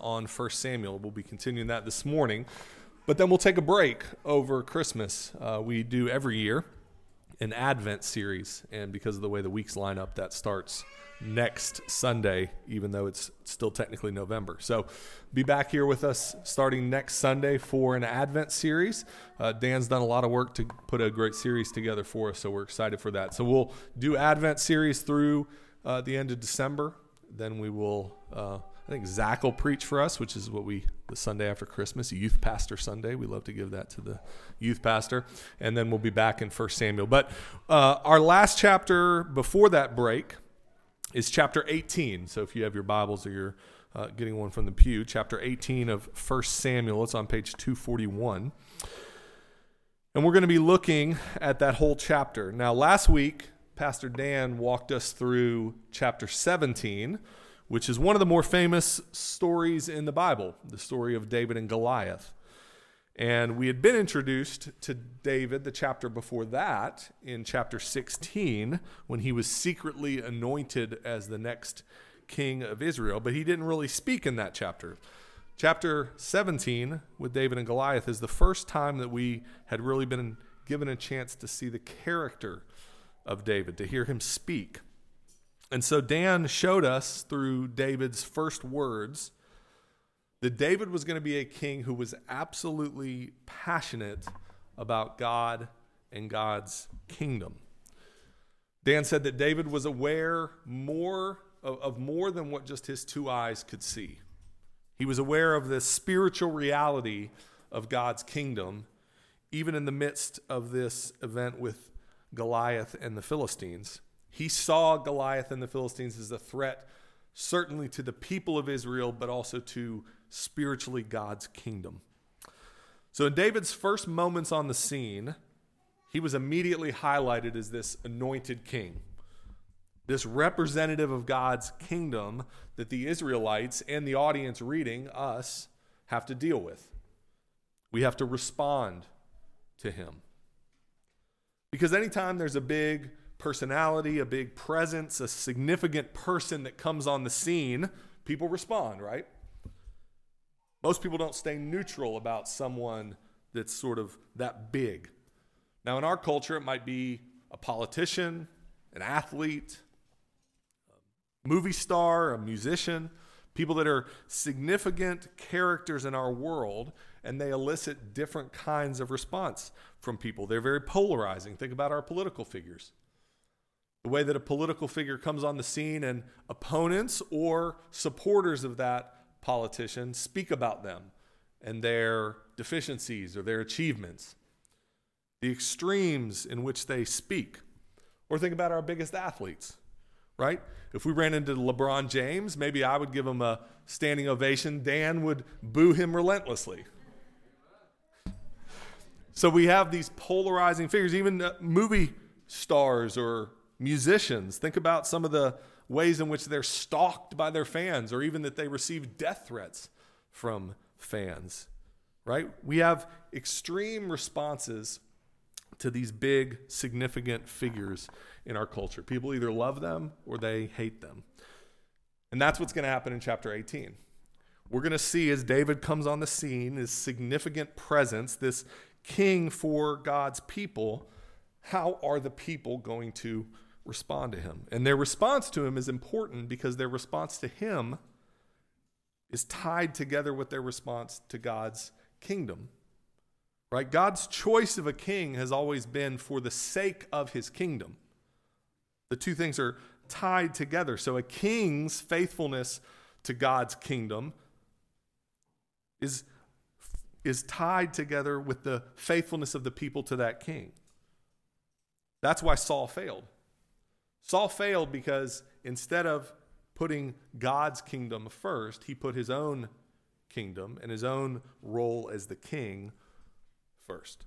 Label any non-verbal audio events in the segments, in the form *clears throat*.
on 1 Samuel. We'll be continuing that this morning. But then we'll take a break over Christmas. Uh, we do every year an Advent series, and because of the way the weeks line up, that starts next Sunday, even though it's still technically November. So be back here with us starting next Sunday for an Advent series. Uh, Dan's done a lot of work to put a great series together for us, so we're excited for that. So we'll do Advent series through uh, the end of December. Then we will uh, think Zach will preach for us, which is what we, the Sunday after Christmas, Youth Pastor Sunday. We love to give that to the youth pastor. And then we'll be back in 1 Samuel. But uh, our last chapter before that break is chapter 18. So if you have your Bibles or you're uh, getting one from the pew, chapter 18 of 1 Samuel, it's on page 241. And we're going to be looking at that whole chapter. Now, last week, Pastor Dan walked us through chapter 17 which is one of the more famous stories in the Bible, the story of David and Goliath. And we had been introduced to David the chapter before that, in chapter 16, when he was secretly anointed as the next king of Israel, but he didn't really speak in that chapter. Chapter 17 with David and Goliath is the first time that we had really been given a chance to see the character of David, to hear him speak. And so Dan showed us through David's first words that David was going to be a king who was absolutely passionate about God and God's kingdom. Dan said that David was aware more of, of, more than what just his two eyes could see. He was aware of the spiritual reality of God's kingdom, even in the midst of this event with Goliath and the Philistines. He saw Goliath and the Philistines as a threat, certainly to the people of Israel, but also to spiritually God's kingdom. So, in David's first moments on the scene, he was immediately highlighted as this anointed king, this representative of God's kingdom that the Israelites and the audience reading, us, have to deal with. We have to respond to him. Because anytime there's a big personality, a big presence, a significant person that comes on the scene, people respond, right? Most people don't stay neutral about someone that's sort of that big. Now, in our culture, it might be a politician, an athlete, a movie star, a musician, people that are significant characters in our world, and they elicit different kinds of response from people. They're very polarizing. Think about our political figures the way that a political figure comes on the scene and opponents or supporters of that politician speak about them and their deficiencies or their achievements, the extremes in which they speak. Or think about our biggest athletes, right? If we ran into LeBron James, maybe I would give him a standing ovation. Dan would boo him relentlessly. So we have these polarizing figures, even uh, movie stars or musicians. Think about some of the ways in which they're stalked by their fans or even that they receive death threats from fans, right? We have extreme responses to these big, significant figures in our culture. People either love them or they hate them. And that's what's going to happen in chapter 18. We're going to see as David comes on the scene, his significant presence, this king for God's people, how are the people going to respond to him. And their response to him is important because their response to him is tied together with their response to God's kingdom. Right? God's choice of a king has always been for the sake of his kingdom. The two things are tied together. So a king's faithfulness to God's kingdom is, is tied together with the faithfulness of the people to that king. That's why Saul failed. Saul failed because instead of putting God's kingdom first, he put his own kingdom and his own role as the king first.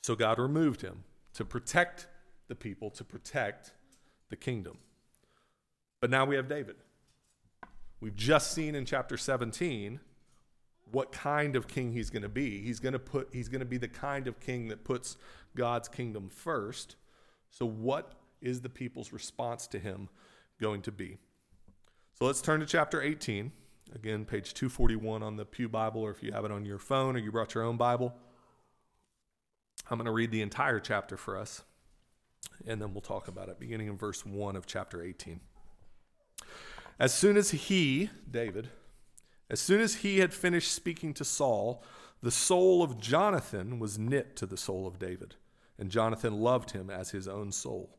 So God removed him to protect the people, to protect the kingdom. But now we have David. We've just seen in chapter 17 what kind of king he's going to be. He's going to put he's going to be the kind of king that puts God's kingdom first. So what is the people's response to him going to be? So let's turn to chapter 18 Again, page 241 on the Pew Bible, or if you have it on your phone or you brought your own Bible. I'm going to read the entire chapter for us, and then we'll talk about it, beginning in verse 1 of chapter 18. As soon as he, David, as soon as he had finished speaking to Saul, the soul of Jonathan was knit to the soul of David, and Jonathan loved him as his own soul.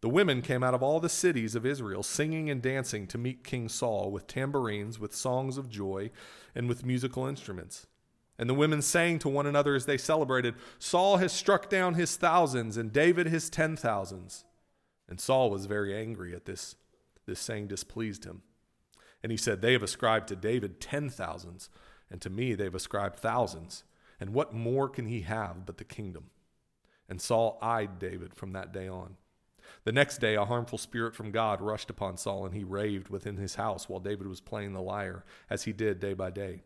the women came out of all the cities of Israel, singing and dancing to meet King Saul with tambourines, with songs of joy, and with musical instruments. And the women sang to one another as they celebrated Saul has struck down his thousands, and David his ten thousands. And Saul was very angry at this. This saying displeased him. And he said, They have ascribed to David ten thousands, and to me they have ascribed thousands. And what more can he have but the kingdom? And Saul eyed David from that day on. The next day, a harmful spirit from God rushed upon Saul, and he raved within his house while David was playing the lyre, as he did day by day.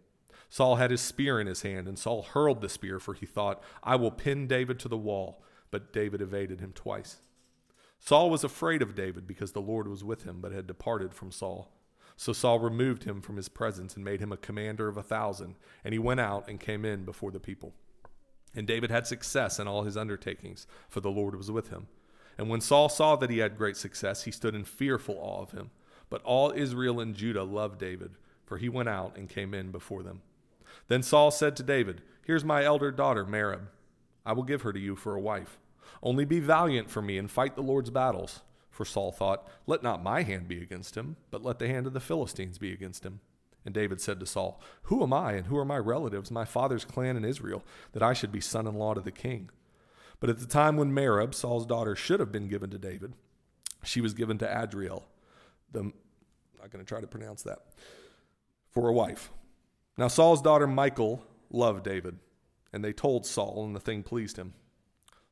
Saul had his spear in his hand, and Saul hurled the spear, for he thought, I will pin David to the wall. But David evaded him twice. Saul was afraid of David because the Lord was with him, but had departed from Saul. So Saul removed him from his presence and made him a commander of a thousand, and he went out and came in before the people. And David had success in all his undertakings, for the Lord was with him. And when Saul saw that he had great success, he stood in fearful awe of him. But all Israel and Judah loved David, for he went out and came in before them. Then Saul said to David, Here's my elder daughter, Merab. I will give her to you for a wife. Only be valiant for me and fight the Lord's battles. For Saul thought, Let not my hand be against him, but let the hand of the Philistines be against him. And David said to Saul, Who am I, and who are my relatives, my father's clan in Israel, that I should be son in law to the king? But at the time when Merab, Saul's daughter, should have been given to David, she was given to Adriel, the, I'm not going to try to pronounce that, for a wife. Now Saul's daughter Michal loved David, and they told Saul, and the thing pleased him.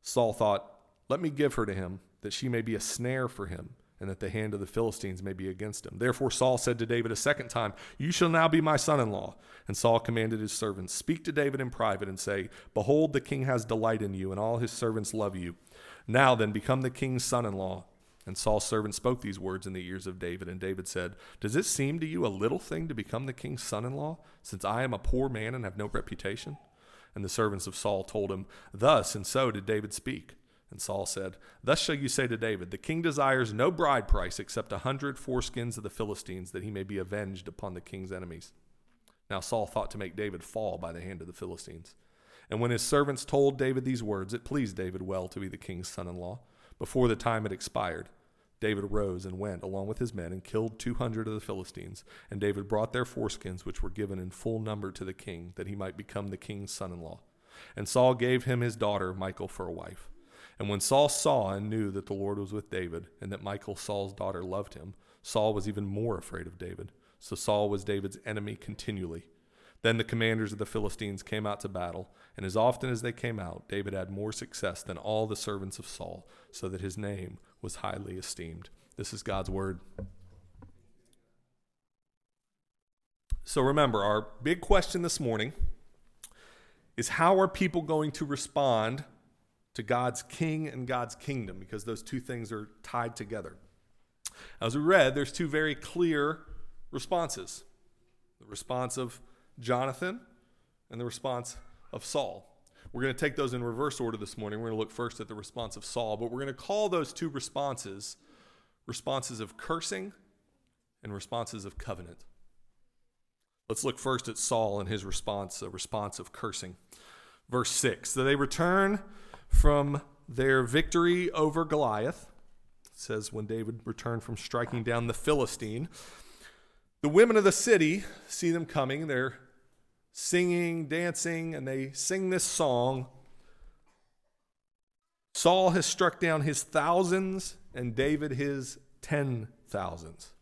Saul thought, Let me give her to him, that she may be a snare for him and that the hand of the Philistines may be against him. Therefore Saul said to David a second time, You shall now be my son in law. And Saul commanded his servants, Speak to David in private and say, Behold, the king has delight in you, and all his servants love you. Now then, become the king's son in law. And Saul's servant spoke these words in the ears of David. And David said, Does it seem to you a little thing to become the king's son in law, since I am a poor man and have no reputation? And the servants of Saul told him, Thus and so did David speak. And Saul said, Thus shall you say to David, The king desires no bride price except a hundred foreskins of the Philistines, that he may be avenged upon the king's enemies. Now Saul thought to make David fall by the hand of the Philistines. And when his servants told David these words, it pleased David well to be the king's son in law. Before the time had expired, David arose and went along with his men and killed two hundred of the Philistines. And David brought their foreskins, which were given in full number to the king, that he might become the king's son in law. And Saul gave him his daughter Michal for a wife. And when Saul saw and knew that the Lord was with David, and that Michal, Saul's daughter, loved him, Saul was even more afraid of David. So Saul was David's enemy continually. Then the commanders of the Philistines came out to battle, and as often as they came out, David had more success than all the servants of Saul, so that his name was highly esteemed. This is God's word. So remember, our big question this morning is how are people going to respond to God's king and God's kingdom because those two things are tied together. As we read, there's two very clear responses the response of Jonathan and the response of Saul. We're going to take those in reverse order this morning. We're going to look first at the response of Saul, but we're going to call those two responses responses of cursing and responses of covenant. Let's look first at Saul and his response, a response of cursing. Verse 6 So they return from their victory over Goliath. It says when David returned from striking down the Philistine, the women of the city see them coming. They're singing, dancing, and they sing this song. Saul has struck down his thousands and David his ten thousands.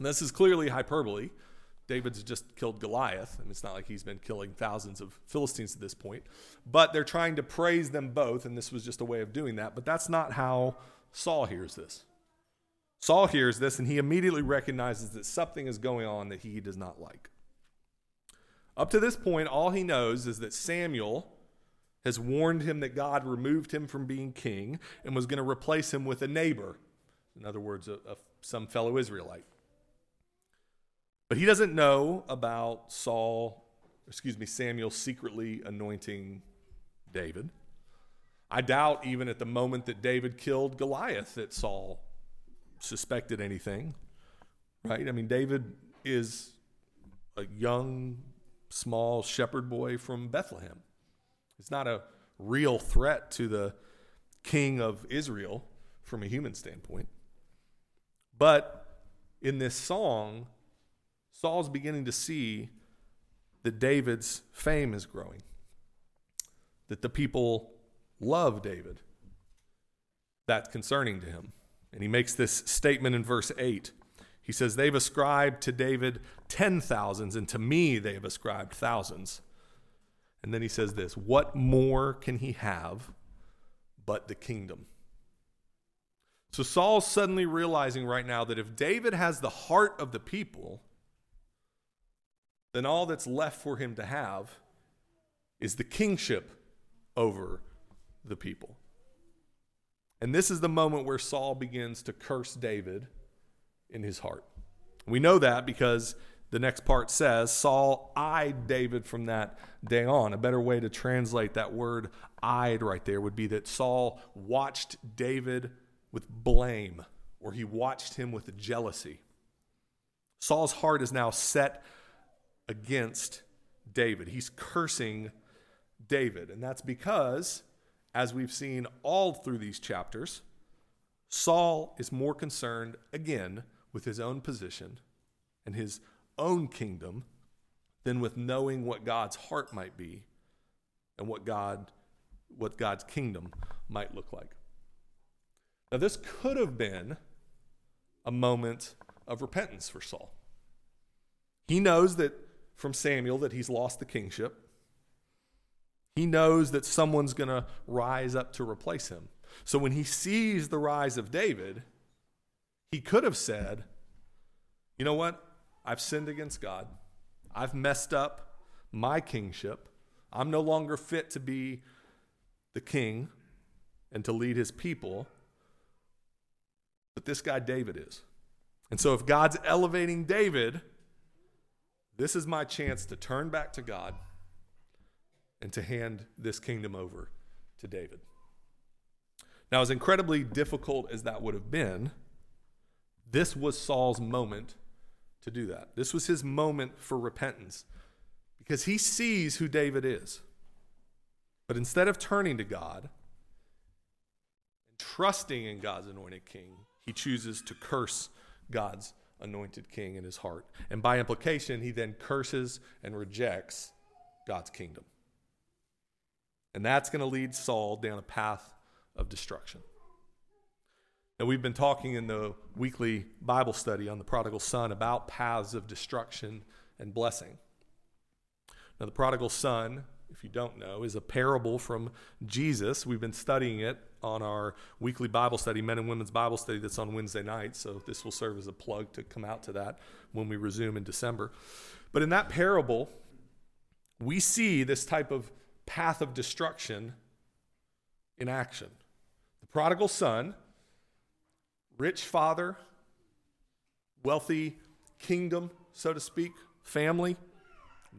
This is clearly hyperbole David's just killed Goliath, and it's not like he's been killing thousands of Philistines at this point. But they're trying to praise them both, and this was just a way of doing that. But that's not how Saul hears this. Saul hears this, and he immediately recognizes that something is going on that he does not like. Up to this point, all he knows is that Samuel has warned him that God removed him from being king and was going to replace him with a neighbor. In other words, a, a, some fellow Israelite. But he doesn't know about Saul, excuse me, Samuel secretly anointing David. I doubt even at the moment that David killed Goliath that Saul suspected anything. Right? I mean, David is a young, small shepherd boy from Bethlehem. It's not a real threat to the king of Israel from a human standpoint. But in this song, Saul's beginning to see that David's fame is growing, that the people love David. That's concerning to him. And he makes this statement in verse 8. He says, They've ascribed to David ten thousands, and to me they have ascribed thousands. And then he says this What more can he have but the kingdom? So Saul's suddenly realizing right now that if David has the heart of the people, then all that's left for him to have is the kingship over the people. And this is the moment where Saul begins to curse David in his heart. We know that because the next part says Saul eyed David from that day on. A better way to translate that word eyed right there would be that Saul watched David with blame, or he watched him with jealousy. Saul's heart is now set against David. He's cursing David. And that's because, as we've seen all through these chapters, Saul is more concerned, again, with his own position and his own kingdom than with knowing what God's heart might be and what God what God's kingdom might look like. Now this could have been a moment of repentance for Saul. He knows that from Samuel that he's lost the kingship. He knows that someone's going to rise up to replace him. So when he sees the rise of David, he could have said, You know what? I've sinned against God. I've messed up my kingship. I'm no longer fit to be the king and to lead his people. But this guy, David, is. And so if God's elevating David, this is my chance to turn back to God and to hand this kingdom over to David. Now, as incredibly difficult as that would have been, this was Saul's moment to do that. This was his moment for repentance because he sees who David is. But instead of turning to God and trusting in God's anointed king, he chooses to curse God's anointed king in his heart. And by implication, he then curses and rejects God's kingdom. And that's going to lead Saul down a path of destruction. Now, we've been talking in the weekly Bible study on the prodigal son about paths of destruction and blessing. Now, the prodigal son you don't know, is a parable from Jesus. We've been studying it on our weekly Bible study, men and women's Bible study, that's on Wednesday night. So this will serve as a plug to come out to that when we resume in December. But in that parable, we see this type of path of destruction in action. The prodigal son, rich father, wealthy kingdom, so to speak, family,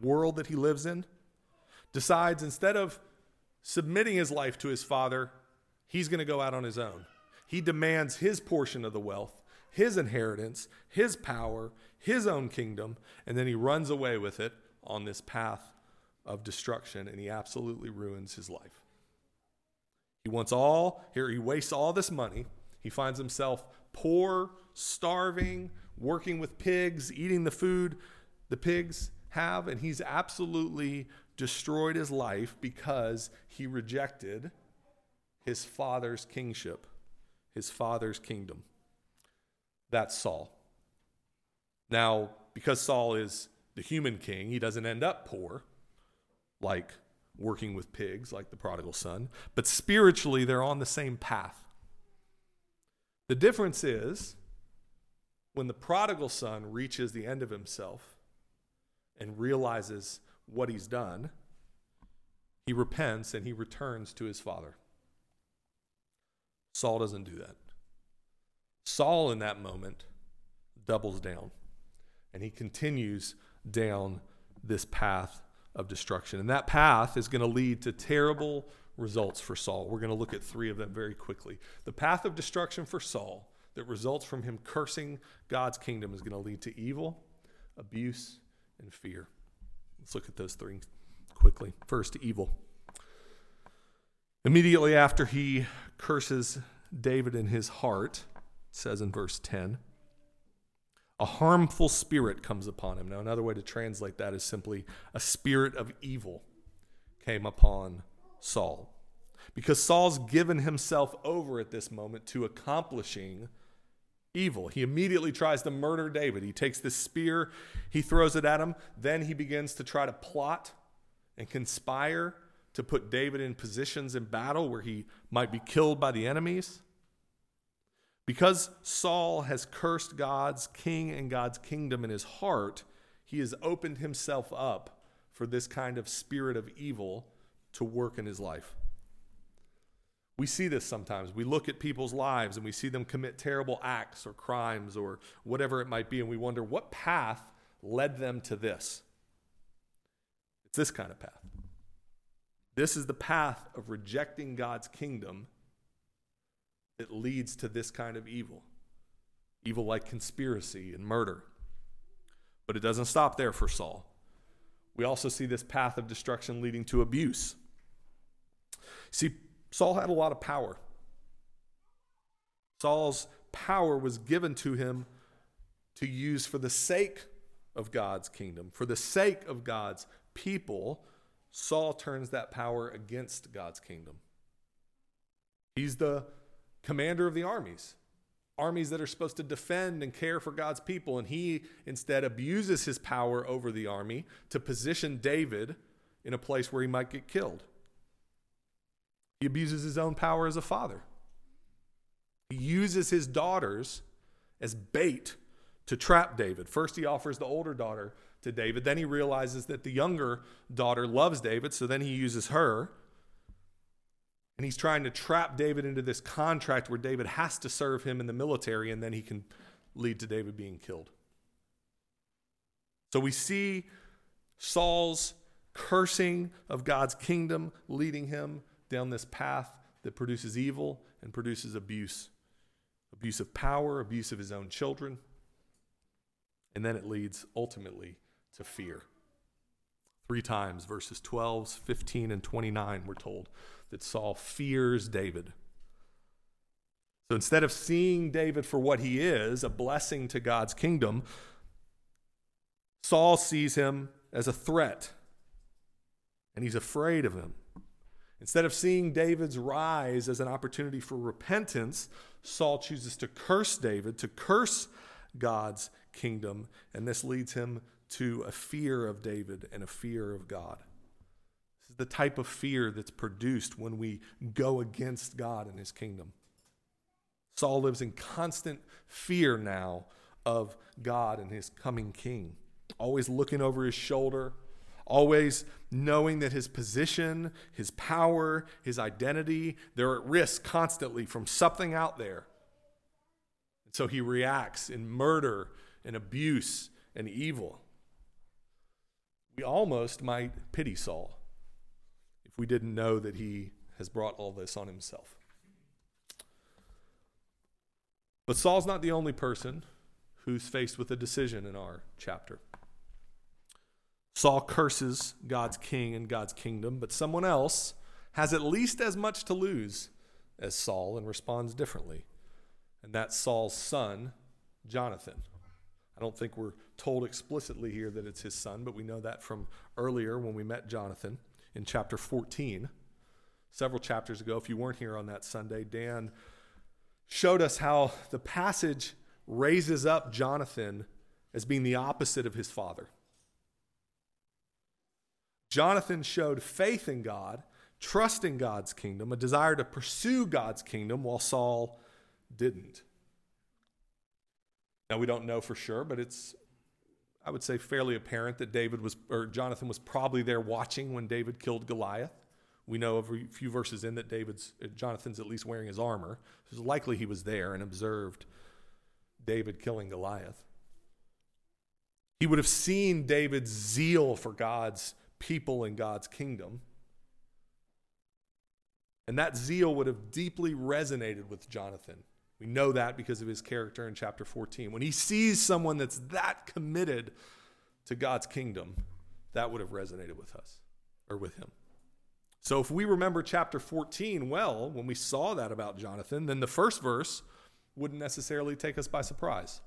world that he lives in decides instead of submitting his life to his father, he's going to go out on his own. He demands his portion of the wealth, his inheritance, his power, his own kingdom, and then he runs away with it on this path of destruction and he absolutely ruins his life. He wants all, here, he wastes all this money. He finds himself poor, starving, working with pigs, eating the food the pigs have, and he's absolutely destroyed his life because he rejected his father's kingship, his father's kingdom. That's Saul. Now, because Saul is the human king. He doesn't end up poor, like working with pigs, like the prodigal son, but spiritually, they're on the same path. The difference is when the prodigal son reaches the end of himself and realizes what he's done, he repents and he returns to his father. Saul doesn't do that. Saul, in that moment, doubles down and he continues down this path of destruction. And that path is going to lead to terrible results for Saul. We're going to look at three of them very quickly. The path of destruction for Saul that results from him cursing God's kingdom is going to lead to evil, abuse, and fear. Let's look at those three quickly. First, evil. Immediately after he curses David in his heart, says in verse 10, a harmful spirit comes upon him. Now, another way to translate that is simply a spirit of evil came upon Saul. Because Saul's given himself over at this moment to accomplishing evil. He immediately tries to murder David. He takes this spear, he throws it at him. Then he begins to try to plot and conspire to put David in positions in battle where he might be killed by the enemies. Because Saul has cursed God's king and God's kingdom in his heart, he has opened himself up for this kind of spirit of evil to work in his life. We see this sometimes. We look at people's lives and we see them commit terrible acts or crimes or whatever it might be, and we wonder what path led them to this. It's this kind of path. This is the path of rejecting God's kingdom that leads to this kind of evil evil like conspiracy and murder. But it doesn't stop there for Saul. We also see this path of destruction leading to abuse. See, Saul had a lot of power. Saul's power was given to him to use for the sake of God's kingdom, for the sake of God's people. Saul turns that power against God's kingdom. He's the commander of the armies, armies that are supposed to defend and care for God's people. And he instead abuses his power over the army to position David in a place where he might get killed. He abuses his own power as a father. He uses his daughters as bait to trap David. First, he offers the older daughter to David. Then he realizes that the younger daughter loves David, so then he uses her and he's trying to trap David into this contract where David has to serve him in the military and then he can lead to David being killed. So we see Saul's cursing of God's kingdom leading him down this path that produces evil and produces abuse abuse of power, abuse of his own children. And then it leads ultimately to fear. Three times, verses 12, 15, and 29, we're told that Saul fears David. So instead of seeing David for what he is, a blessing to God's kingdom, Saul sees him as a threat and he's afraid of him. Instead of seeing David's rise as an opportunity for repentance, Saul chooses to curse David, to curse God's kingdom, and this leads him to a fear of David and a fear of God This is the type of fear that's produced when we go against God and his kingdom. Saul lives in constant fear now of God and his coming king, always looking over his shoulder, always knowing that his position, his power, his identity, they're at risk constantly from something out there. And so he reacts in murder and abuse and evil. We almost might pity Saul if we didn't know that he has brought all this on himself. But Saul's not the only person who's faced with a decision in our chapter. Saul curses God's king and God's kingdom, but someone else has at least as much to lose as Saul and responds differently. And that's Saul's son, Jonathan. I don't think we're told explicitly here that it's his son, but we know that from earlier when we met Jonathan in chapter 14. Several chapters ago, if you weren't here on that Sunday, Dan showed us how the passage raises up Jonathan as being the opposite of his father. Jonathan showed faith in God, trust in God's kingdom, a desire to pursue God's kingdom, while Saul didn't. Now, we don't know for sure, but it's, I would say, fairly apparent that David was, or Jonathan was probably there watching when David killed Goliath. We know a few verses in that David's, Jonathan's at least wearing his armor. So it's likely he was there and observed David killing Goliath. He would have seen David's zeal for God's people in God's kingdom. And that zeal would have deeply resonated with Jonathan. We know that because of his character in chapter 14. When he sees someone that's that committed to God's kingdom, that would have resonated with us or with him. So if we remember chapter 14 well, when we saw that about Jonathan, then the first verse wouldn't necessarily take us by surprise.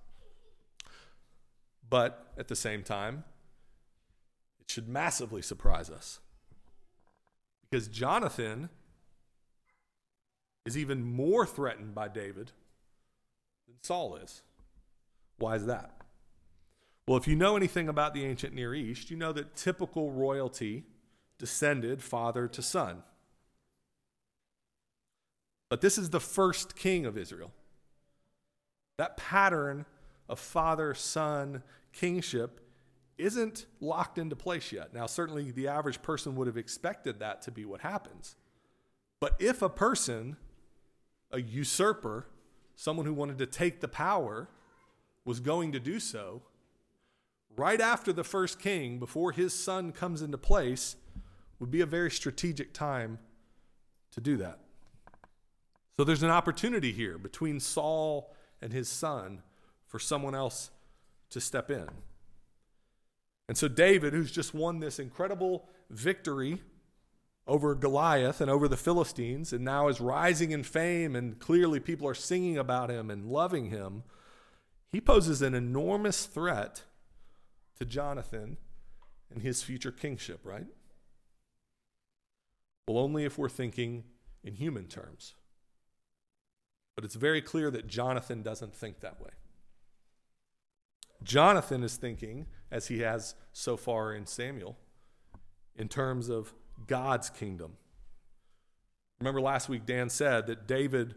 But at the same time, should massively surprise us. Because Jonathan is even more threatened by David than Saul is. Why is that? Well, if you know anything about the ancient Near East, you know that typical royalty descended father to son. But this is the first king of Israel. That pattern of father son kingship isn't locked into place yet. Now, certainly the average person would have expected that to be what happens. But if a person, a usurper, someone who wanted to take the power, was going to do so, right after the first king, before his son comes into place, would be a very strategic time to do that. So there's an opportunity here between Saul and his son for someone else to step in. And so, David, who's just won this incredible victory over Goliath and over the Philistines, and now is rising in fame, and clearly people are singing about him and loving him, he poses an enormous threat to Jonathan and his future kingship, right? Well, only if we're thinking in human terms. But it's very clear that Jonathan doesn't think that way. Jonathan is thinking, as he has so far in Samuel, in terms of God's kingdom. Remember last week, Dan said that David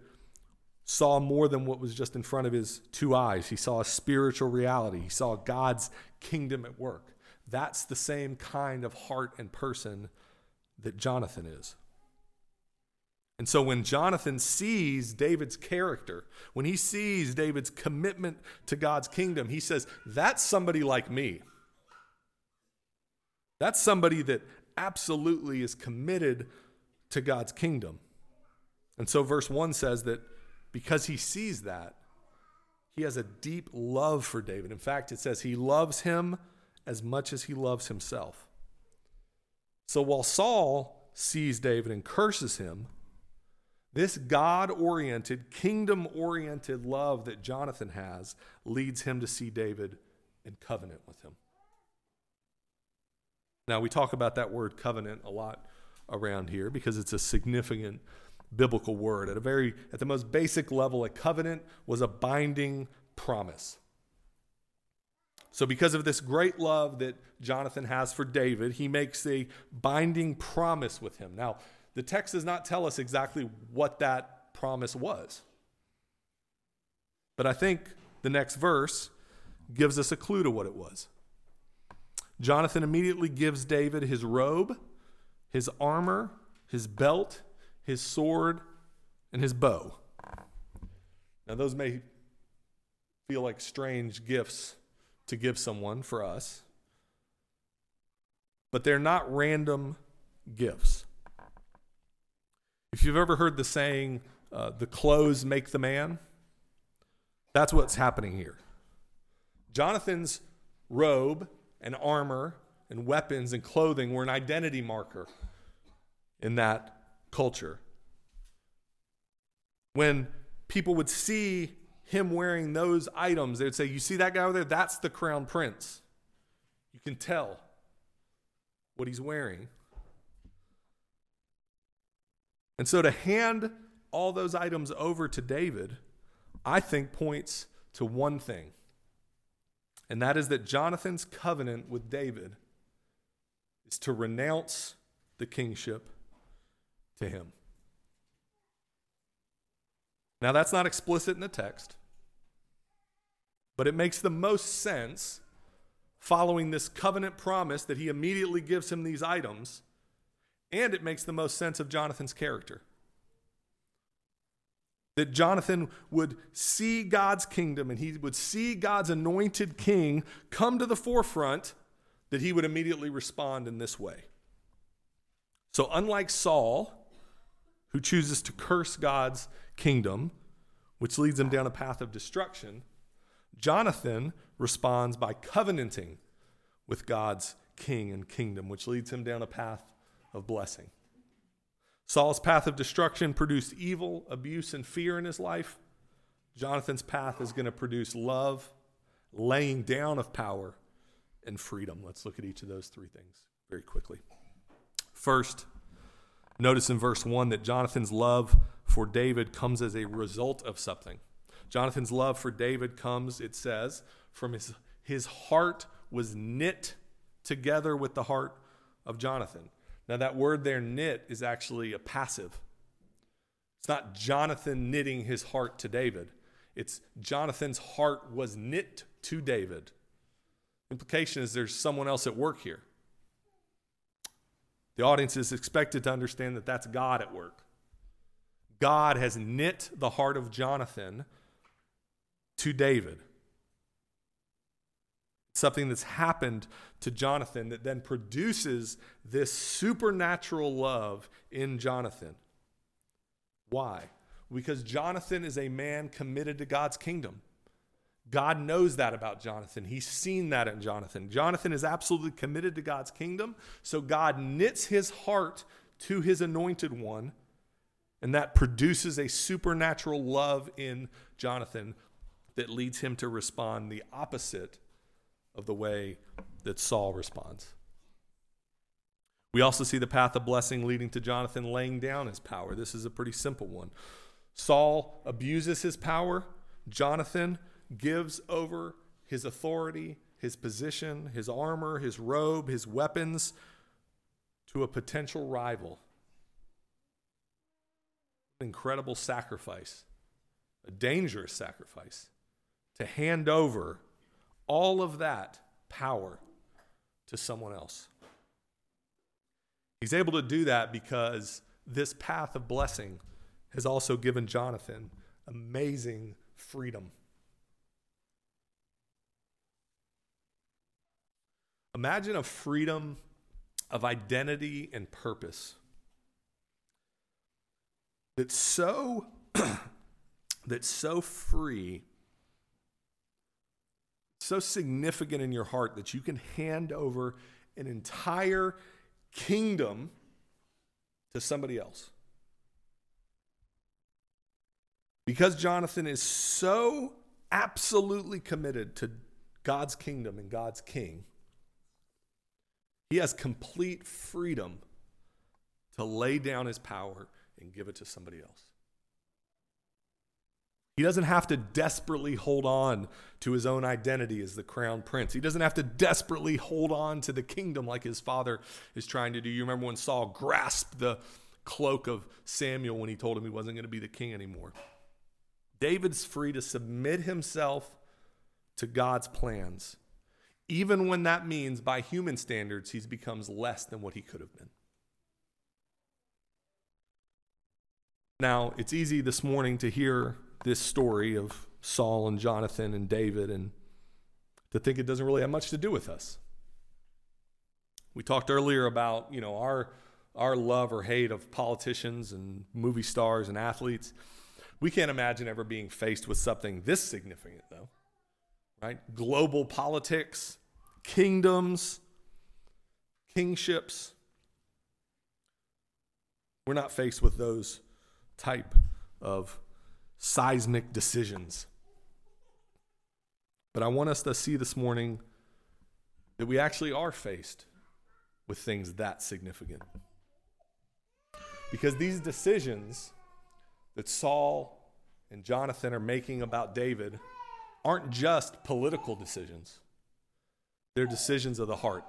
saw more than what was just in front of his two eyes. He saw a spiritual reality, he saw God's kingdom at work. That's the same kind of heart and person that Jonathan is. And so when Jonathan sees David's character, when he sees David's commitment to God's kingdom, he says, That's somebody like me. That's somebody that absolutely is committed to God's kingdom. And so verse 1 says that because he sees that, he has a deep love for David. In fact, it says he loves him as much as he loves himself. So while Saul sees David and curses him, this God oriented, kingdom oriented love that Jonathan has leads him to see David and covenant with him. Now, we talk about that word covenant a lot around here because it's a significant biblical word. At a very at the most basic level, a covenant was a binding promise. So because of this great love that Jonathan has for David, he makes a binding promise with him. Now, the text does not tell us exactly what that promise was. But I think the next verse gives us a clue to what it was. Jonathan immediately gives David his robe, his armor, his belt, his sword, and his bow. Now, those may feel like strange gifts to give someone for us, but they're not random gifts. If you've ever heard the saying, uh, the clothes make the man, that's what's happening here. Jonathan's robe and armor and weapons and clothing were an identity marker in that culture. When people would see him wearing those items, they would say, You see that guy over there? That's the crown prince. You can tell what he's wearing. And so to hand all those items over to David, I think points to one thing. And that is that Jonathan's covenant with David is to renounce the kingship to him. Now, that's not explicit in the text, but it makes the most sense following this covenant promise that he immediately gives him these items, and it makes the most sense of Jonathan's character. That Jonathan would see God's kingdom and he would see God's anointed king come to the forefront, that he would immediately respond in this way. So, unlike Saul, who chooses to curse God's kingdom, which leads him down a path of destruction, Jonathan responds by covenanting with God's king and kingdom, which leads him down a path of blessing. Saul's path of destruction produced evil, abuse, and fear in his life. Jonathan's path is going to produce love, laying down of power, and freedom. Let's look at each of those three things very quickly. First, notice in verse 1 that Jonathan's love for David comes as a result of something. Jonathan's love for David comes, it says, from his, his heart was knit together with the heart of Jonathan. Now, that word there, knit, is actually a passive. It's not Jonathan knitting his heart to David, it's Jonathan's heart was knit to David. Implication is there's someone else at work here. The audience is expected to understand that that's God at work. God has knit the heart of Jonathan to David. Something that's happened to Jonathan that then produces this supernatural love in Jonathan. Why? Because Jonathan is a man committed to God's kingdom. God knows that about Jonathan. He's seen that in Jonathan. Jonathan is absolutely committed to God's kingdom. So God knits his heart to his anointed one, and that produces a supernatural love in Jonathan that leads him to respond the opposite of the way that Saul responds. We also see the path of blessing leading to Jonathan laying down his power. This is a pretty simple one. Saul abuses his power. Jonathan gives over his authority, his position, his armor, his robe, his weapons to a potential rival. Incredible sacrifice, a dangerous sacrifice to hand over all of that power to someone else. He's able to do that because this path of blessing has also given Jonathan amazing freedom. Imagine a freedom of identity and purpose that's so *clears throat* that's so free so significant in your heart that you can hand over an entire kingdom to somebody else. Because Jonathan is so absolutely committed to God's kingdom and God's king, he has complete freedom to lay down his power and give it to somebody else. He doesn't have to desperately hold on to his own identity as the crown prince. He doesn't have to desperately hold on to the kingdom like his father is trying to do. You remember when Saul grasped the cloak of Samuel when he told him he wasn't going to be the king anymore. David's free to submit himself to God's plans, even when that means, by human standards, he becomes less than what he could have been. Now, it's easy this morning to hear this story of Saul and Jonathan and David and to think it doesn't really have much to do with us. We talked earlier about, you know, our our love or hate of politicians and movie stars and athletes. We can't imagine ever being faced with something this significant though. Right? Global politics, kingdoms, kingships. We're not faced with those type of seismic decisions. But I want us to see this morning that we actually are faced with things that significant. Because these decisions that Saul and Jonathan are making about David aren't just political decisions, they're decisions of the heart.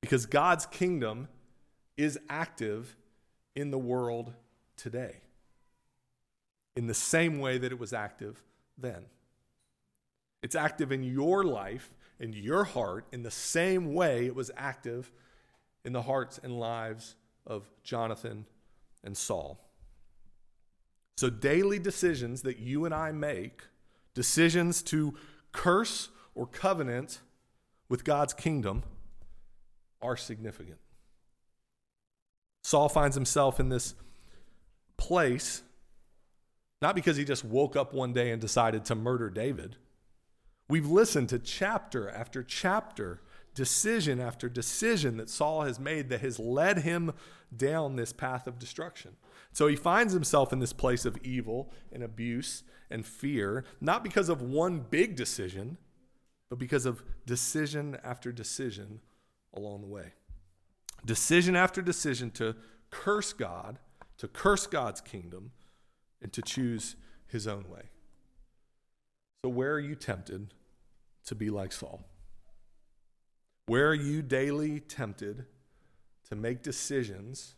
Because God's kingdom is active in the world today in the same way that it was active then. It's active in your life, in your heart, in the same way it was active in the hearts and lives of Jonathan and Saul. So, daily decisions that you and I make, decisions to curse or covenant with God's kingdom, are significant. Saul finds himself in this place not because he just woke up one day and decided to murder David. We've listened to chapter after chapter, decision after decision that Saul has made that has led him down this path of destruction. So he finds himself in this place of evil and abuse and fear, not because of one big decision, but because of decision after decision along the way. Decision after decision to curse God, to curse God's kingdom, and to choose his own way. So, where are you tempted to be like Saul? Where are you daily tempted to make decisions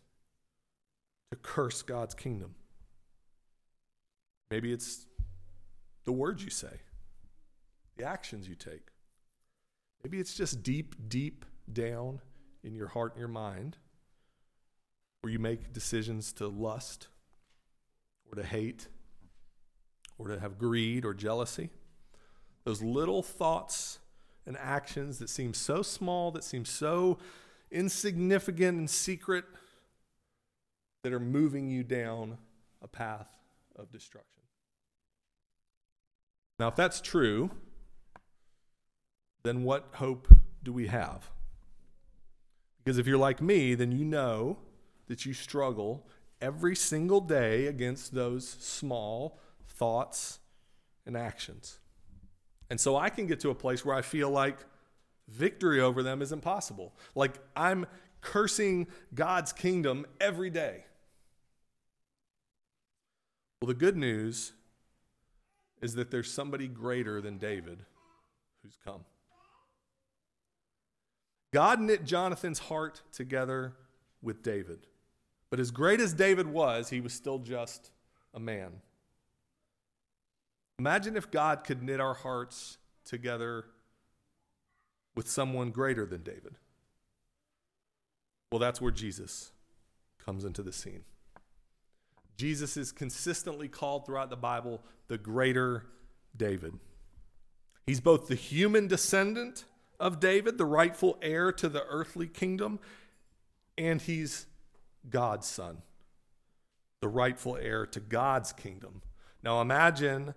to curse God's kingdom? Maybe it's the words you say, the actions you take. Maybe it's just deep, deep down in your heart and your mind where you make decisions to lust or to hate or to have greed or jealousy. Those little thoughts and actions that seem so small, that seem so insignificant and secret, that are moving you down a path of destruction. Now, if that's true, then what hope do we have? Because if you're like me, then you know that you struggle every single day against those small thoughts and actions. And so I can get to a place where I feel like victory over them is impossible. Like I'm cursing God's kingdom every day. Well, the good news is that there's somebody greater than David who's come. God knit Jonathan's heart together with David. But as great as David was, he was still just a man. Imagine if God could knit our hearts together with someone greater than David. Well, that's where Jesus comes into the scene. Jesus is consistently called throughout the Bible the greater David. He's both the human descendant of David, the rightful heir to the earthly kingdom, and he's God's son, the rightful heir to God's kingdom. Now imagine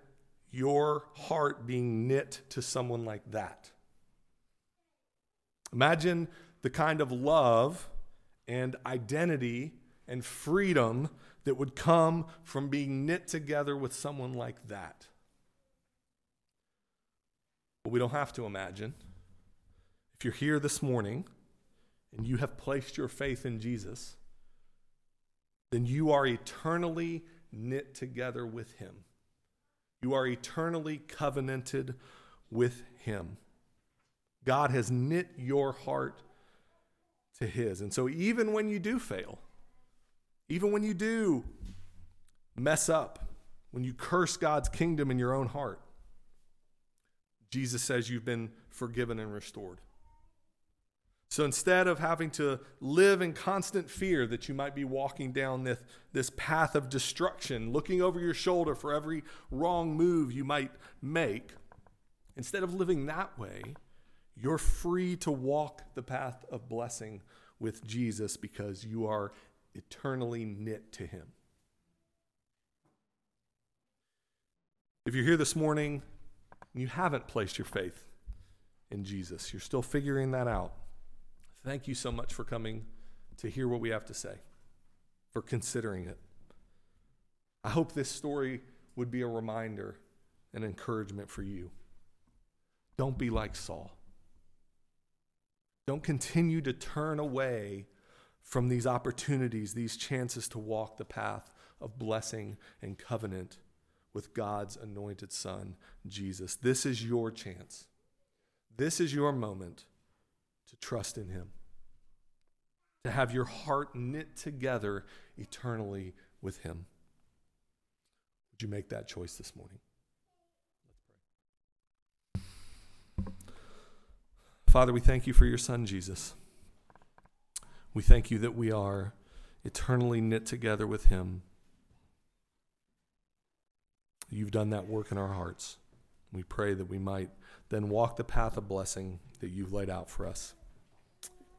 your heart being knit to someone like that. Imagine the kind of love and identity and freedom that would come from being knit together with someone like that. But we don't have to imagine. If you're here this morning and you have placed your faith in Jesus, then you are eternally knit together with Him. You are eternally covenanted with Him. God has knit your heart to His. And so, even when you do fail, even when you do mess up, when you curse God's kingdom in your own heart, Jesus says you've been forgiven and restored. So instead of having to live in constant fear that you might be walking down this, this path of destruction, looking over your shoulder for every wrong move you might make, instead of living that way, you're free to walk the path of blessing with Jesus because you are eternally knit to Him. If you're here this morning and you haven't placed your faith in Jesus, you're still figuring that out. Thank you so much for coming to hear what we have to say, for considering it. I hope this story would be a reminder and encouragement for you. Don't be like Saul. Don't continue to turn away from these opportunities, these chances to walk the path of blessing and covenant with God's anointed Son, Jesus. This is your chance. This is your moment to trust in Him. to have your heart knit together eternally with Him. Would you make that choice this morning? Father, we thank you for your Son, Jesus. We thank you that we are eternally knit together with Him. You've done that work in our hearts. We pray that we might then walk the path of blessing that you've laid out for us.